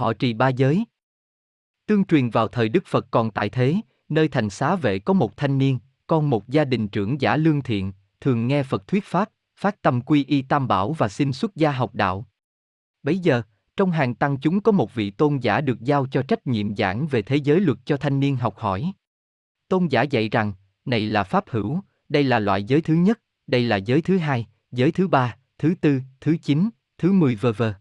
thọ trì ba giới. Tương truyền vào thời Đức Phật còn tại thế, nơi thành xá vệ có một thanh niên, con một gia đình trưởng giả lương thiện, thường nghe Phật thuyết pháp, phát tâm quy y tam bảo và xin xuất gia học đạo. Bấy giờ, trong hàng tăng chúng có một vị tôn giả được giao cho trách nhiệm giảng về thế giới luật cho thanh niên học hỏi. Tôn giả dạy rằng, này là pháp hữu, đây là loại giới thứ nhất, đây là giới thứ hai, giới thứ ba, thứ tư, thứ chín, thứ mười vờ vờ.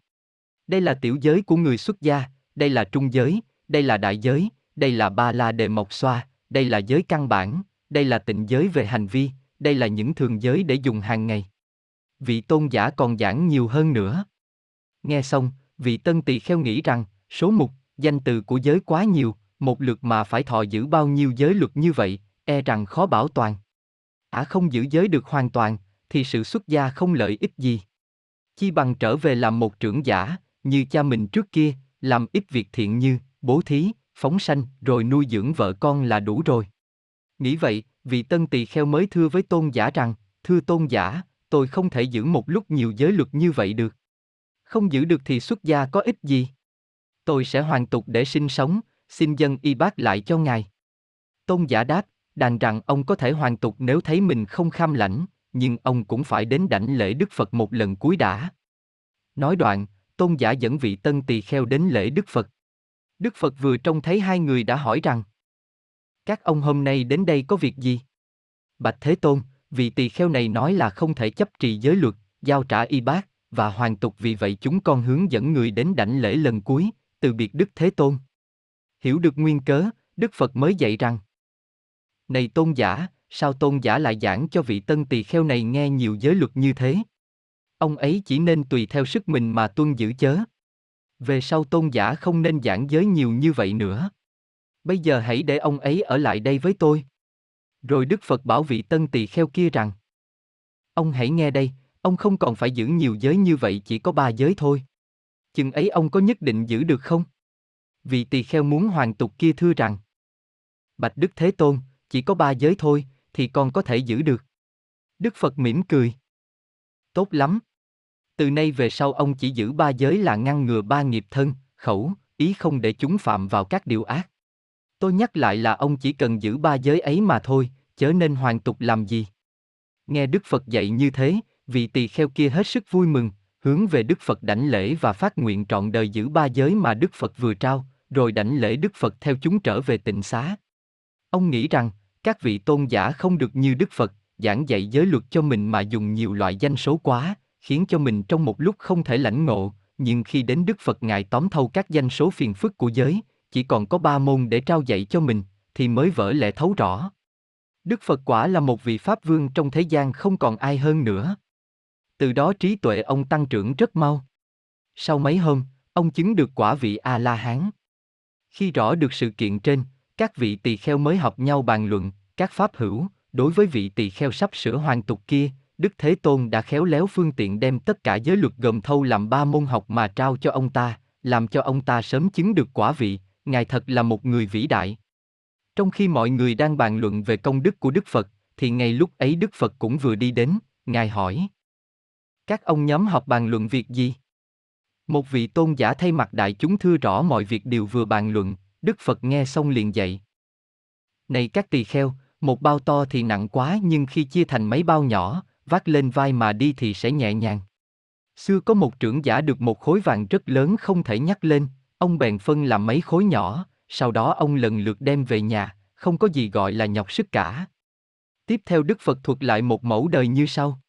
Đây là tiểu giới của người xuất gia, đây là trung giới, đây là đại giới, đây là ba la đề mộc xoa, đây là giới căn bản, đây là tịnh giới về hành vi, đây là những thường giới để dùng hàng ngày. Vị tôn giả còn giảng nhiều hơn nữa. Nghe xong, vị tân tỳ kheo nghĩ rằng, số mục, danh từ của giới quá nhiều, một lượt mà phải thọ giữ bao nhiêu giới luật như vậy, e rằng khó bảo toàn. Ả à không giữ giới được hoàn toàn, thì sự xuất gia không lợi ích gì. Chi bằng trở về làm một trưởng giả, như cha mình trước kia, làm ít việc thiện như bố thí, phóng sanh, rồi nuôi dưỡng vợ con là đủ rồi. Nghĩ vậy, vị tân tỳ kheo mới thưa với tôn giả rằng, thưa tôn giả, tôi không thể giữ một lúc nhiều giới luật như vậy được. Không giữ được thì xuất gia có ích gì? Tôi sẽ hoàn tục để sinh sống, xin dân y bác lại cho ngài. Tôn giả đáp, đàn rằng ông có thể hoàn tục nếu thấy mình không kham lãnh, nhưng ông cũng phải đến đảnh lễ Đức Phật một lần cuối đã. Nói đoạn, tôn giả dẫn vị tân tỳ kheo đến lễ Đức Phật. Đức Phật vừa trông thấy hai người đã hỏi rằng, các ông hôm nay đến đây có việc gì? Bạch Thế Tôn, vị tỳ kheo này nói là không thể chấp trì giới luật, giao trả y bác, và hoàn tục vì vậy chúng con hướng dẫn người đến đảnh lễ lần cuối, từ biệt Đức Thế Tôn. Hiểu được nguyên cớ, Đức Phật mới dạy rằng Này tôn giả, sao tôn giả lại giảng cho vị tân tỳ kheo này nghe nhiều giới luật như thế? Ông ấy chỉ nên tùy theo sức mình mà tuân giữ chớ. Về sau tôn giả không nên giảng giới nhiều như vậy nữa. Bây giờ hãy để ông ấy ở lại đây với tôi. Rồi Đức Phật bảo vị tân tỳ kheo kia rằng Ông hãy nghe đây, ông không còn phải giữ nhiều giới như vậy chỉ có ba giới thôi. Chừng ấy ông có nhất định giữ được không? Vị tỳ kheo muốn hoàn tục kia thưa rằng Bạch Đức Thế Tôn, chỉ có ba giới thôi, thì con có thể giữ được. Đức Phật mỉm cười. Tốt lắm. Từ nay về sau ông chỉ giữ ba giới là ngăn ngừa ba nghiệp thân, khẩu, ý không để chúng phạm vào các điều ác. Tôi nhắc lại là ông chỉ cần giữ ba giới ấy mà thôi, chớ nên hoàn tục làm gì. Nghe Đức Phật dạy như thế, vị tỳ kheo kia hết sức vui mừng, hướng về Đức Phật đảnh lễ và phát nguyện trọn đời giữ ba giới mà Đức Phật vừa trao, rồi đảnh lễ Đức Phật theo chúng trở về tịnh xá. Ông nghĩ rằng, các vị tôn giả không được như Đức Phật, giảng dạy giới luật cho mình mà dùng nhiều loại danh số quá, khiến cho mình trong một lúc không thể lãnh ngộ, nhưng khi đến Đức Phật Ngài tóm thâu các danh số phiền phức của giới, chỉ còn có ba môn để trao dạy cho mình, thì mới vỡ lẽ thấu rõ. Đức Phật quả là một vị Pháp Vương trong thế gian không còn ai hơn nữa. Từ đó trí tuệ ông tăng trưởng rất mau. Sau mấy hôm, ông chứng được quả vị A-la-hán. Khi rõ được sự kiện trên, các vị tỳ kheo mới học nhau bàn luận, các pháp hữu, đối với vị tỳ kheo sắp sửa hoàn tục kia, Đức Thế Tôn đã khéo léo phương tiện đem tất cả giới luật gồm thâu làm ba môn học mà trao cho ông ta, làm cho ông ta sớm chứng được quả vị, Ngài thật là một người vĩ đại. Trong khi mọi người đang bàn luận về công đức của Đức Phật, thì ngay lúc ấy Đức Phật cũng vừa đi đến, Ngài hỏi. Các ông nhóm họp bàn luận việc gì? Một vị tôn giả thay mặt đại chúng thưa rõ mọi việc đều vừa bàn luận, Đức Phật nghe xong liền dậy Này các tỳ kheo, một bao to thì nặng quá nhưng khi chia thành mấy bao nhỏ, vác lên vai mà đi thì sẽ nhẹ nhàng. Xưa có một trưởng giả được một khối vàng rất lớn không thể nhắc lên, ông bèn phân làm mấy khối nhỏ, sau đó ông lần lượt đem về nhà, không có gì gọi là nhọc sức cả. Tiếp theo Đức Phật thuật lại một mẫu đời như sau.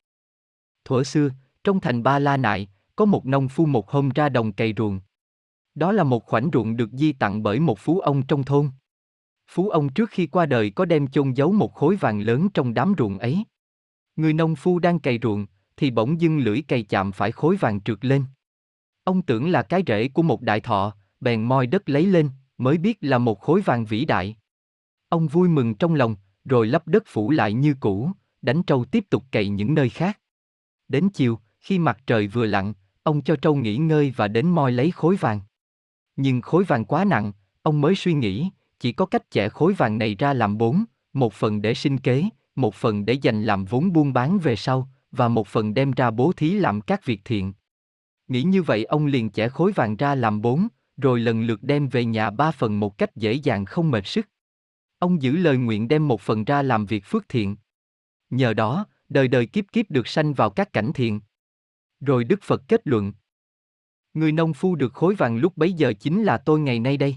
Thuở xưa, trong thành Ba La Nại, có một nông phu một hôm ra đồng cày ruộng. Đó là một khoảnh ruộng được di tặng bởi một phú ông trong thôn. Phú ông trước khi qua đời có đem chôn giấu một khối vàng lớn trong đám ruộng ấy. Người nông phu đang cày ruộng, thì bỗng dưng lưỡi cày chạm phải khối vàng trượt lên. Ông tưởng là cái rễ của một đại thọ, bèn moi đất lấy lên, mới biết là một khối vàng vĩ đại. Ông vui mừng trong lòng, rồi lấp đất phủ lại như cũ, đánh trâu tiếp tục cày những nơi khác. Đến chiều, khi mặt trời vừa lặn, ông cho trâu nghỉ ngơi và đến moi lấy khối vàng. Nhưng khối vàng quá nặng, ông mới suy nghĩ, chỉ có cách chẻ khối vàng này ra làm bốn, một phần để sinh kế, một phần để dành làm vốn buôn bán về sau, và một phần đem ra bố thí làm các việc thiện. Nghĩ như vậy ông liền chẻ khối vàng ra làm bốn, rồi lần lượt đem về nhà ba phần một cách dễ dàng không mệt sức. Ông giữ lời nguyện đem một phần ra làm việc phước thiện. Nhờ đó, đời đời kiếp kiếp được sanh vào các cảnh thiện. Rồi Đức Phật kết luận. Người nông phu được khối vàng lúc bấy giờ chính là tôi ngày nay đây.